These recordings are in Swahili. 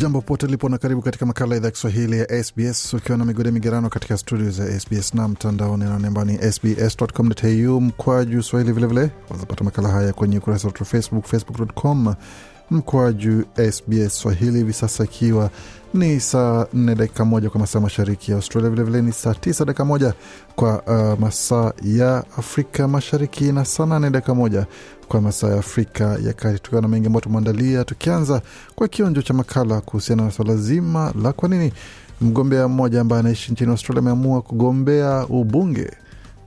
Jambo pote lipo na karibu katika makala idhaa Kiswahili ya SBS ukiwa na migode migerano katika studio za SBS na mtandaoni namba ni sbs.com.au mkwaju swahili. Vilevile wazapata makala haya kwenye ukurasa wetu Facebook, facebook.com mkwaju SBS Swahili. Hivi sasa ikiwa ni saa nne dakika moja kwa masaa mashariki ya Australia, vilevile ni saa tisa dakika moja kwa uh, masaa ya Afrika Mashariki na saa nane dakika moja kwa masaa ya Afrika ya Kati, tukiwa na mengi ambayo tumeandalia, tukianza kwa kionjo cha makala kuhusiana na swala zima la kwa nini mgombea mmoja ambaye anaishi nchini Australia ameamua kugombea ubunge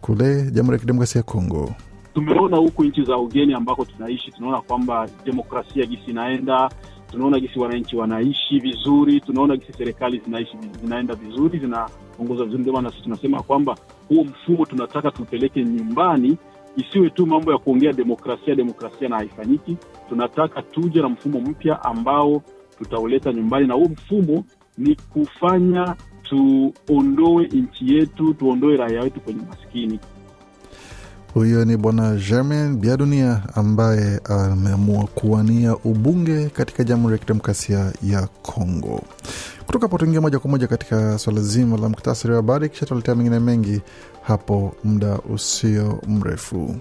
kule Jamhuri ya Kidemokrasia ya Kongo. Tumeona huku nchi za ugeni ambako tunaishi, tunaona kwamba demokrasia gisi inaenda, tunaona gisi wananchi wanaishi vizuri, tunaona gisi serikali zinaishi zinaenda vizuri, zinaongoza vizuri. Ndio sisi tunasema kwamba huo mfumo tunataka tupeleke nyumbani, isiwe tu mambo ya kuongea demokrasia demokrasia na haifanyiki. Tunataka tuje na mfumo mpya ambao tutauleta nyumbani, na huo mfumo ni kufanya tuondoe nchi yetu, tuondoe raia wetu kwenye maskini. Huyo ni Bwana Germain Biadunia ambaye ameamua kuwania ubunge katika Jamhuri ya Kidemokrasia ya Kongo. Kutoka hapo tuingia moja kwa moja katika swala zima la muktasari wa habari, kisha tuletea mengine mengi hapo muda usio mrefu.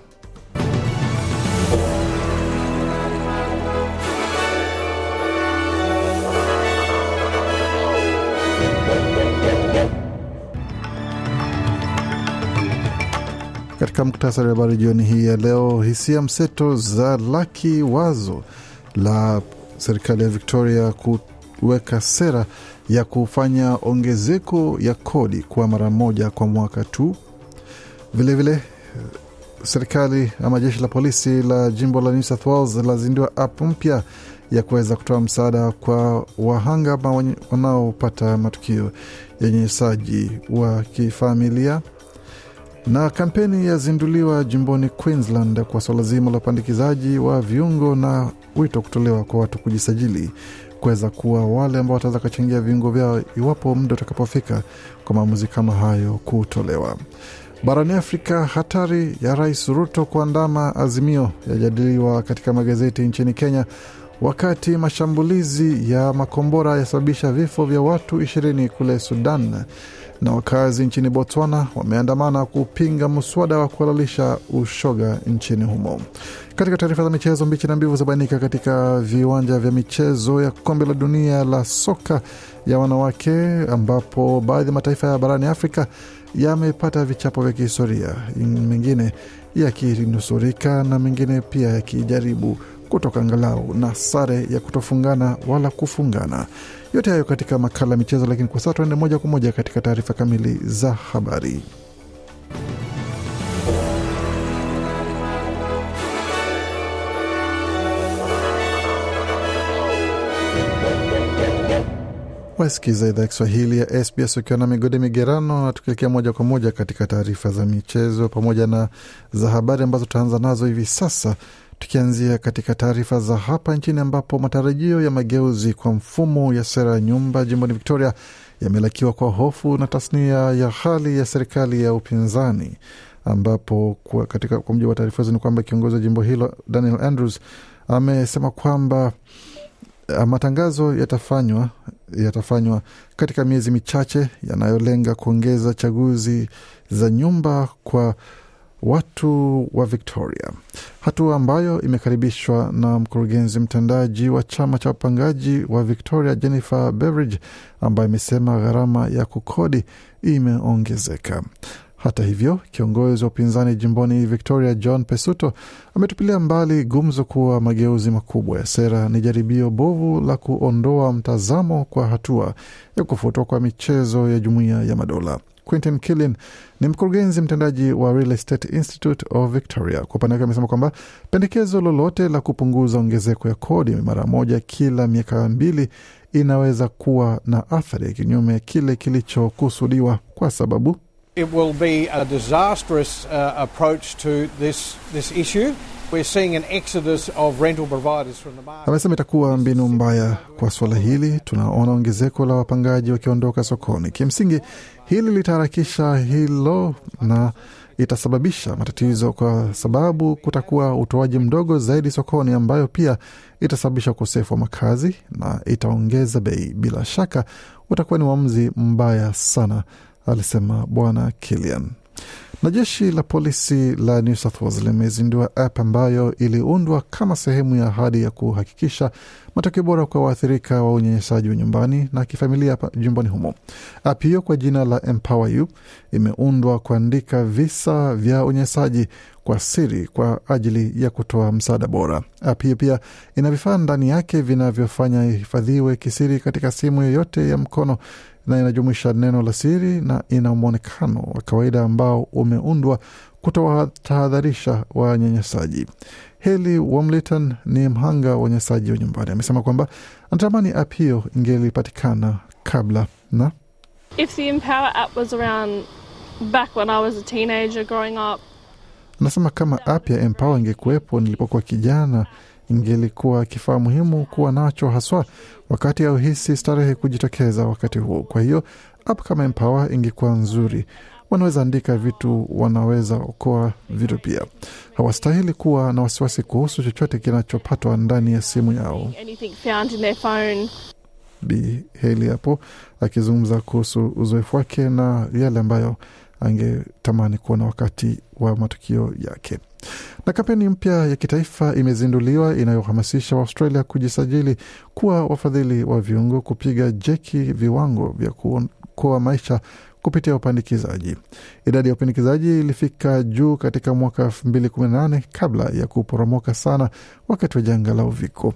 Katika muktasari wa habari jioni hii ya leo, hisia mseto za laki wazo la serikali ya Victoria kuweka sera ya kufanya ongezeko ya kodi kwa mara moja kwa mwaka tu. Vilevile vile, serikali ama jeshi la polisi la jimbo la New South Wales lazindua app mpya ya kuweza kutoa msaada kwa wahanga ama wanaopata matukio ya unyanyasaji wa kifamilia na kampeni yazinduliwa jimboni Queensland kwa swala zima la upandikizaji wa viungo na wito kutolewa kwa watu kujisajili kuweza kuwa wale ambao wataweza kachangia viungo vyao iwapo muda utakapofika kwa maamuzi kama hayo kutolewa. Barani Afrika, hatari ya Rais Ruto kuandama Azimio yajadiliwa katika magazeti nchini Kenya, wakati mashambulizi ya makombora yasababisha vifo vya watu ishirini kule Sudan na wakazi nchini Botswana wameandamana kupinga mswada wa kuhalalisha ushoga nchini humo. Katika taarifa za michezo, mbichi na mbivu zabainika katika viwanja vya michezo ya kombe la dunia la soka ya wanawake, ambapo baadhi ya mataifa ya barani Afrika yamepata vichapo vya kihistoria, mengine yakinusurika na mengine pia yakijaribu kutoka angalau na sare ya kutofungana wala kufungana. Yote hayo katika makala ya michezo, lakini kwa sasa tuende moja kwa moja katika taarifa kamili za habari. Wasikiza idhaa ya Kiswahili ya SBS ukiwa na migode migerano, na tukielekea moja kwa moja katika taarifa za michezo pamoja na za habari ambazo tutaanza nazo hivi sasa tukianzia katika taarifa za hapa nchini ambapo matarajio ya mageuzi kwa mfumo ya sera ya nyumba jimboni Victoria yamelakiwa kwa hofu na tasnia ya hali ya serikali ya upinzani, ambapo kwa, katika, kwa mujibu wa taarifa hizo ni kwamba kiongozi wa jimbo hilo Daniel Andrews amesema kwamba matangazo yatafanywa yatafanywa katika miezi michache yanayolenga kuongeza chaguzi za nyumba kwa watu wa Victoria, hatua ambayo imekaribishwa na mkurugenzi mtendaji wa chama cha upangaji wa Victoria Jennifer Beveridge, ambaye imesema gharama ya kukodi imeongezeka. Hata hivyo, kiongozi wa upinzani jimboni Victoria John Pesuto ametupilia mbali gumzo kuwa mageuzi makubwa ya sera ni jaribio bovu la kuondoa mtazamo kwa hatua ya kufutwa kwa michezo ya Jumuiya ya Madola. Quentin killin ni mkurugenzi mtendaji wa Real Estate Institute of Victoria. Kwa upande wake amesema kwamba pendekezo lolote la kupunguza ongezeko ya kodi mara moja kila miaka mbili inaweza kuwa na athari ya kinyume kile kilichokusudiwa kwa sababu It will be a disastrous uh, approach to this, this issue. Amesema itakuwa mbinu mbaya kwa suala hili. Tunaona ongezeko la wapangaji wakiondoka sokoni. Kimsingi, hili litaharakisha hilo na itasababisha matatizo, kwa sababu kutakuwa utoaji mdogo zaidi sokoni, ambayo pia itasababisha ukosefu wa makazi na itaongeza bei. Bila shaka utakuwa ni uamuzi mbaya sana, alisema Bwana Kilian. Na jeshi la polisi la New South Wales limezindua app ambayo iliundwa kama sehemu ya ahadi ya kuhakikisha matokeo bora kwa waathirika wa unyanyasaji wa nyumbani na kifamilia jumbani humo. App hiyo kwa jina la Empower You imeundwa kuandika visa vya unyanyasaji kwa siri kwa ajili ya kutoa msaada bora. App hiyo pia ina vifaa ndani yake vinavyofanya ihifadhiwe kisiri katika simu yoyote ya mkono na inajumuisha neno la siri na ina mwonekano wa kawaida ambao umeundwa kutowatahadharisha wanyanyasaji. Heli Wamliton ni mhanga wa unyanyasaji wa nyumbani, amesema kwamba anatamani app hiyo ingelipatikana kabla na If the Empower app was around back when I was a teenager growing up, anasema kama app ya Empower ingekuwepo nilipokuwa kijana ingelikuwa kifaa muhimu kuwa nacho haswa wakati auhisi starehe kujitokeza wakati huo. Kwa hiyo app kama Empower ingekuwa nzuri. Wanaweza andika vitu, wanaweza okoa vitu pia. Hawastahili kuwa na wasiwasi kuhusu chochote kinachopatwa ndani ya simu yao. anything found in their phone. Bi Heli hapo akizungumza kuhusu uzoefu wake na yale ambayo angetamani kuona wakati wa matukio yake. Na kampeni mpya ya kitaifa imezinduliwa inayohamasisha Waustralia kujisajili kuwa wafadhili wa viungo, kupiga jeki viwango vya kuokoa maisha kupitia upandikizaji. Idadi ya upandikizaji ilifika juu katika mwaka 2018 kabla ya kuporomoka sana wakati wa janga la uviko.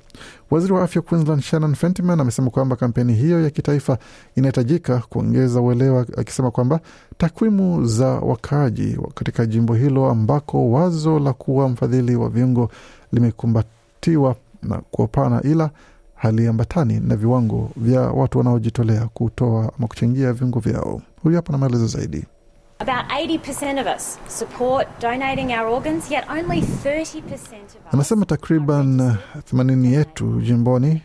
Waziri wa afya Queensland Shannon Fentiman amesema kwamba kampeni hiyo ya kitaifa inahitajika kuongeza uelewa, akisema kwamba takwimu za wakaaji katika jimbo hilo ambako wazo la kuwa mfadhili wa viungo limekumbatiwa na kuopana ila haliambatani na viwango vya watu wanaojitolea kutoa ama kuchangia viungo vyao. Huyu hapa na maelezo zaidi. About 80% of us support donating our organs, yet only 30% of us. Anasema takriban 80 yetu jimboni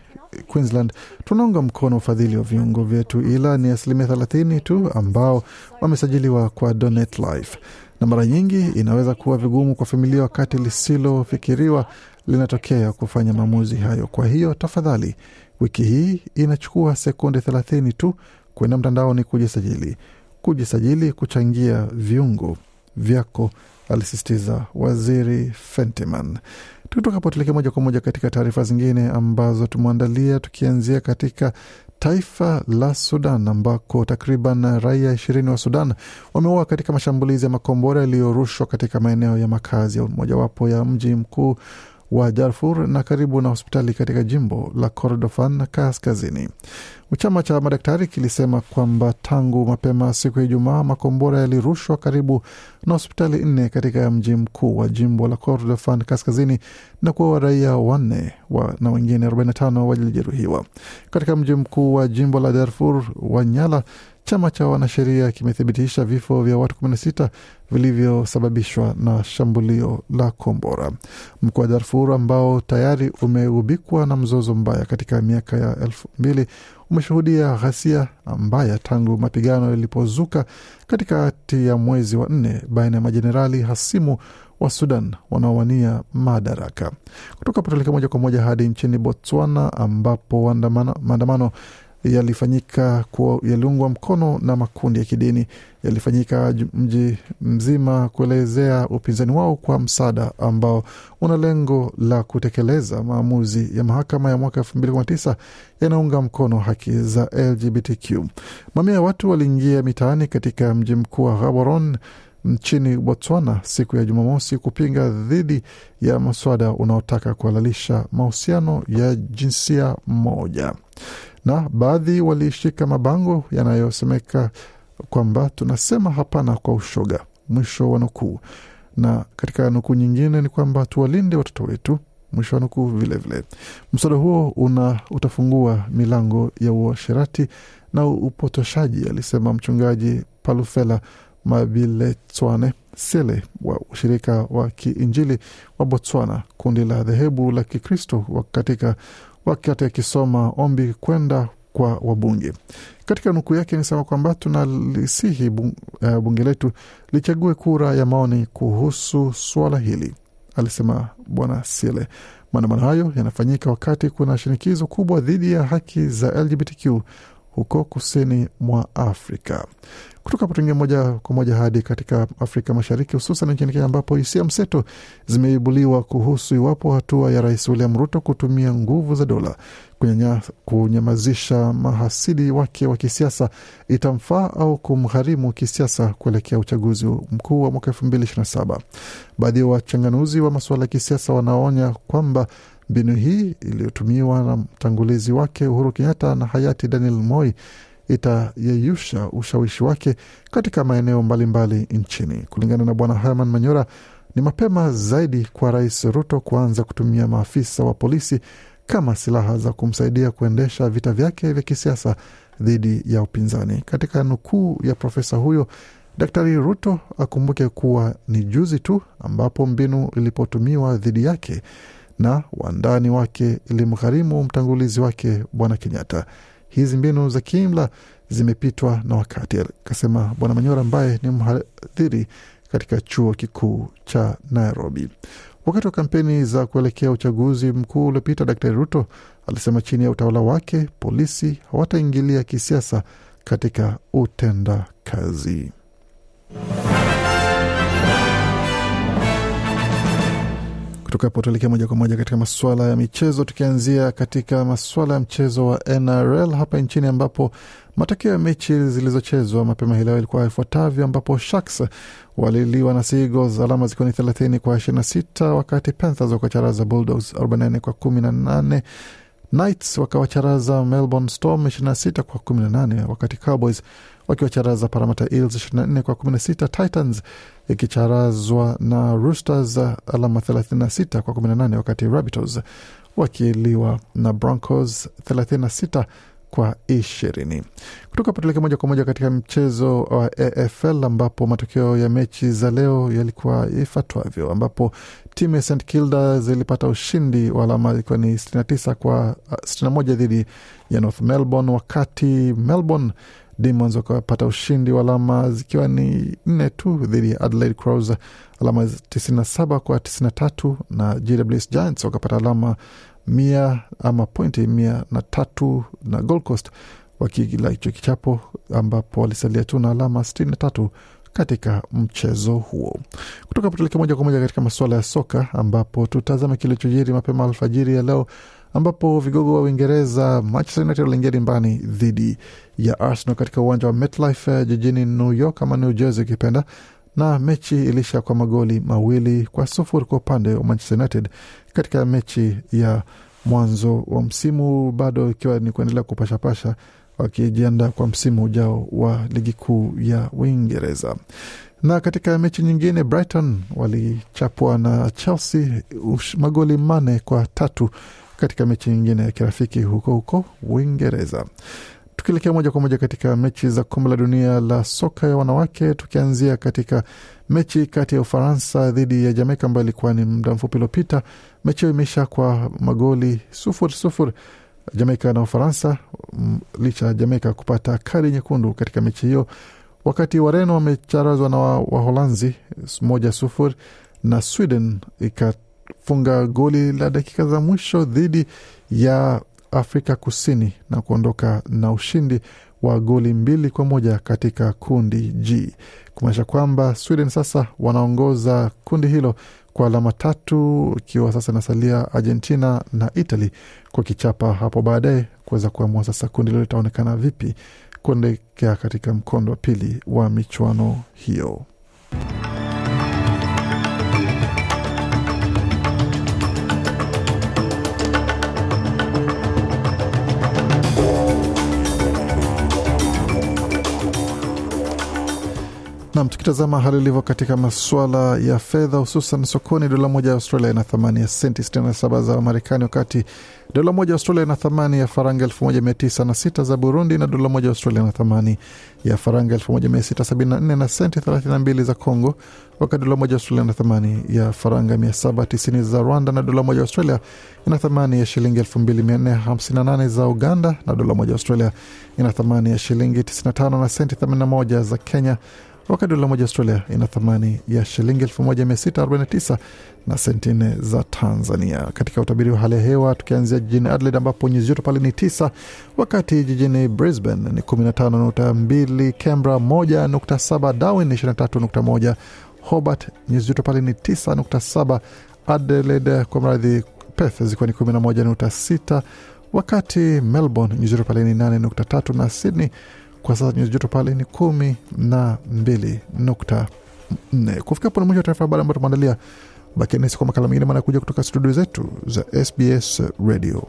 Queensland tunaunga mkono ufadhili wa viungo vyetu, ila ni asilimia 30 tu ambao wamesajiliwa kwa Donate Life, na mara nyingi inaweza kuwa vigumu kwa familia wakati lisilofikiriwa linatokea kufanya maamuzi hayo. Kwa hiyo tafadhali, wiki hii inachukua sekunde 30 tu kwenda mtandaoni kujisajili, kujisajili kuchangia viungo vyako, alisisitiza Waziri Fentiman. Tukitokapo tuelekee moja kwa moja katika taarifa zingine ambazo tumeandalia, tukianzia katika taifa la Sudan ambako takriban raia ishirini wa Sudan wameua katika mashambulizi ya makombora yaliyorushwa katika maeneo ya makazi mojawapo ya mji mkuu wa Darfur na karibu na hospitali katika jimbo la Kordofan kaskazini. Chama cha madaktari kilisema kwamba tangu mapema siku ya Ijumaa makombora yalirushwa karibu na hospitali nne katika mji mkuu wa jimbo la Kordofan kaskazini na kuwa raia wanne wa, na wengine 45 walijeruhiwa katika mji mkuu wa jimbo la Darfur wa Nyala. Chama cha wanasheria kimethibitisha vifo vya watu 16 vilivyosababishwa na shambulio la kombora. Mkoa wa Darfur ambao tayari umegubikwa na mzozo mbaya katika miaka ya elfu mbili umeshuhudia ghasia mbaya tangu mapigano yalipozuka katikati ya mwezi wa nne baina ya majenerali hasimu wa Sudan wanaowania madaraka. Kutoka Patolika moja kwa moja hadi nchini Botswana ambapo maandamano yalifanyika yaliungwa mkono na makundi ya kidini yalifanyika mji mzima kuelezea upinzani wao kwa msaada ambao una lengo la kutekeleza maamuzi ya mahakama ya mwaka elfu mbili kumi na tisa yanaunga mkono haki za LGBTQ. Mamia ya watu waliingia mitaani katika mji mkuu wa Gaborone nchini Botswana siku ya Jumamosi kupinga dhidi ya mswada unaotaka kuhalalisha mahusiano ya jinsia moja, na baadhi walishika mabango yanayosemeka kwamba tunasema hapana kwa ushoga, mwisho wa nukuu. Na katika nukuu nyingine ni kwamba tuwalinde watoto wetu, mwisho wa nukuu vilevile. Mswada huo una utafungua milango ya uasherati na upotoshaji, alisema mchungaji Palufela Mabiletswane Sele wa ushirika wa kiinjili wa Botswana, kundi la dhehebu la Kikristo katika wakati akisoma ombi kwenda kwa wabunge. Katika nukuu yake anasema kwamba tunalisihi bunge letu lichague kura ya maoni kuhusu suala hili, alisema Bwana Sile. Maandamano hayo yanafanyika wakati kuna shinikizo kubwa dhidi ya haki za LGBTQ huko kusini mwa Afrika. Kutoka hapo tuingie moja kwa moja hadi katika Afrika Mashariki, hususan nchini Kenya ambapo hisia mseto zimeibuliwa kuhusu iwapo hatua ya Rais William Ruto kutumia nguvu za dola kunyamazisha mahasidi wake wa kisiasa itamfaa au kumgharimu kisiasa kuelekea uchaguzi mkuu wa mwaka elfu mbili ishirini na saba. Baadhi ya wachanganuzi wa masuala ya kisiasa wanaonya kwamba mbinu hii iliyotumiwa na mtangulizi wake Uhuru Kenyatta na hayati Daniel Moi itayeyusha ushawishi wake katika maeneo mbalimbali mbali nchini. Kulingana na Bwana Herman Manyora, ni mapema zaidi kwa Rais Ruto kuanza kutumia maafisa wa polisi kama silaha za kumsaidia kuendesha vita vyake vya kisiasa dhidi ya upinzani. Katika nukuu ya profesa huyo, Daktari Ruto akumbuke kuwa ni juzi tu ambapo mbinu ilipotumiwa dhidi yake na wandani wake ilimgharimu mtangulizi wake Bwana Kenyatta. Hizi mbinu za kiimla zimepitwa na wakati, akasema Bwana Manyora ambaye ni mhadhiri katika chuo kikuu cha Nairobi. Wakati wa kampeni za kuelekea uchaguzi mkuu uliopita, Daktari Ruto alisema chini ya utawala wake polisi hawataingilia kisiasa katika utenda kazi. Kutoka hapo tuelekea moja kwa moja katika masuala ya michezo, tukianzia katika masuala ya mchezo wa NRL hapa nchini ambapo matokeo ya mechi zilizochezwa mapema hii leo ilikuwa ifuatavyo, ambapo Sharks waliliwa na Seagulls alama zikiwa ni thelathini kwa ishirini na sita wakati Panthers wakacharaza Bulldogs arobaini na nne kwa kumi na nane. Knights wakawacharaza Melbourne Storm 26 kwa 18, wakati Cowboys wakiwacharaza Parramatta Eels 24 kwa 16, Titans ikicharazwa na Roosters alama 36 kwa 18, wakati Rabbitohs wakiliwa na Broncos 36 kwa ishirini. Kutoka patuleke moja kwa moja katika mchezo wa AFL ambapo matokeo ya mechi za leo yalikuwa ifuatavyo, ambapo timu ya St Kilda zilipata ushindi wa alama ikiwa ni 69 kwa 61 dhidi ya North Melbourne, wakati Melbourne Demons wakapata ushindi wa alama zikiwa ni nne tu dhidi ya Adelaide Crows, alama 97 kwa 93, na GWS Giants wakapata alama mia ama pointi mia na tatu na Gold Coast wakila hicho kichapo ambapo walisalia tu na alama sitini na tatu katika mchezo huo. Kutoka hapo moja kwa moja katika masuala ya soka ambapo tutazame kilichojiri mapema alfajiri ya leo ambapo vigogo wa Uingereza Manchester United waliingia dimbani dhidi ya Arsenal katika uwanja wa MetLife jijini New York ama New Jersey ukipenda na mechi ilisha kwa magoli mawili kwa sufuri kwa upande wa Manchester United katika mechi ya mwanzo wa msimu, bado ikiwa ni kuendelea kupashapasha wakijiandaa kwa msimu ujao wa ligi kuu ya Uingereza. Na katika mechi nyingine Brighton walichapwa na Chelsea magoli manne kwa tatu katika mechi nyingine ya kirafiki huko huko Uingereza. Tukielekea moja kwa moja katika mechi za kombe la dunia la soka ya wanawake, tukianzia katika mechi kati ya Ufaransa dhidi ya Jamaika ambayo ilikuwa ni muda mfupi uliopita. Mechi hiyo imeisha kwa magoli sufuri sufuri, Jamaika na Ufaransa, licha ya Jamaika kupata kadi nyekundu katika mechi hiyo, wakati Wareno wamecharazwa na Waholanzi moja sufuri na Sweden ikafunga goli la dakika za mwisho dhidi ya Afrika Kusini na kuondoka na ushindi wa goli mbili kwa moja katika kundi G, kumaanisha kwamba Sweden sasa wanaongoza kundi hilo kwa alama tatu, ikiwa sasa inasalia Argentina na Italy kwa hapo baadaye kuweza kuamua sasa kundi hilo litaonekana vipi kuelekea katika mkondo wa pili wa michuano hiyo. Nam, tukitazama hali ilivyo katika masuala ya fedha, hususan sokoni, dola moja ya Australia ina thamani ya senti 67 za Marekani, wakati dola moja ya Australia ina thamani ya faranga 1906 za Burundi, na dola moja ya Australia ina thamani ya faranga 1674 na senti 32 za Congo, wakati dola moja ya Australia ina thamani ya faranga 790 za Rwanda, na dola moja ya Australia ina thamani ya shilingi 2458 za Uganda, na dola moja ya Australia ina thamani ya shilingi 95 na senti 81 za Kenya wakati dola moja Australia ina thamani ya shilingi 1649 na senti nne za Tanzania. Katika utabiri wa hali ya hewa, tukianzia jijini Adelaide ambapo nyuzi joto pale ni tisa, wakati jijini Brisbane ni 15.2, Canberra 1.7, Darwin ni 23.1, Hobart nyuzi joto pale ni 9.7, Adelaide kwa mradhi Perth zikiwa ni 11.6, wakati Melbourne nyuzi joto pale ni 8.3 na Sydney kwa sasa nyuzi joto pale ni kumi na mbili nukta nne. Kufika hapo ni mwisho wa taarifa habari ambayo tumeandalia. Bakia nasi kwa makala mengine manakuja kutoka studio zetu za SBS Radio.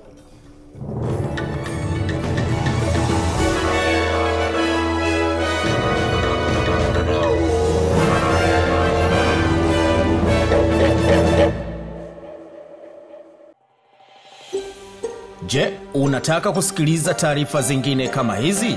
Je, unataka kusikiliza taarifa zingine kama hizi?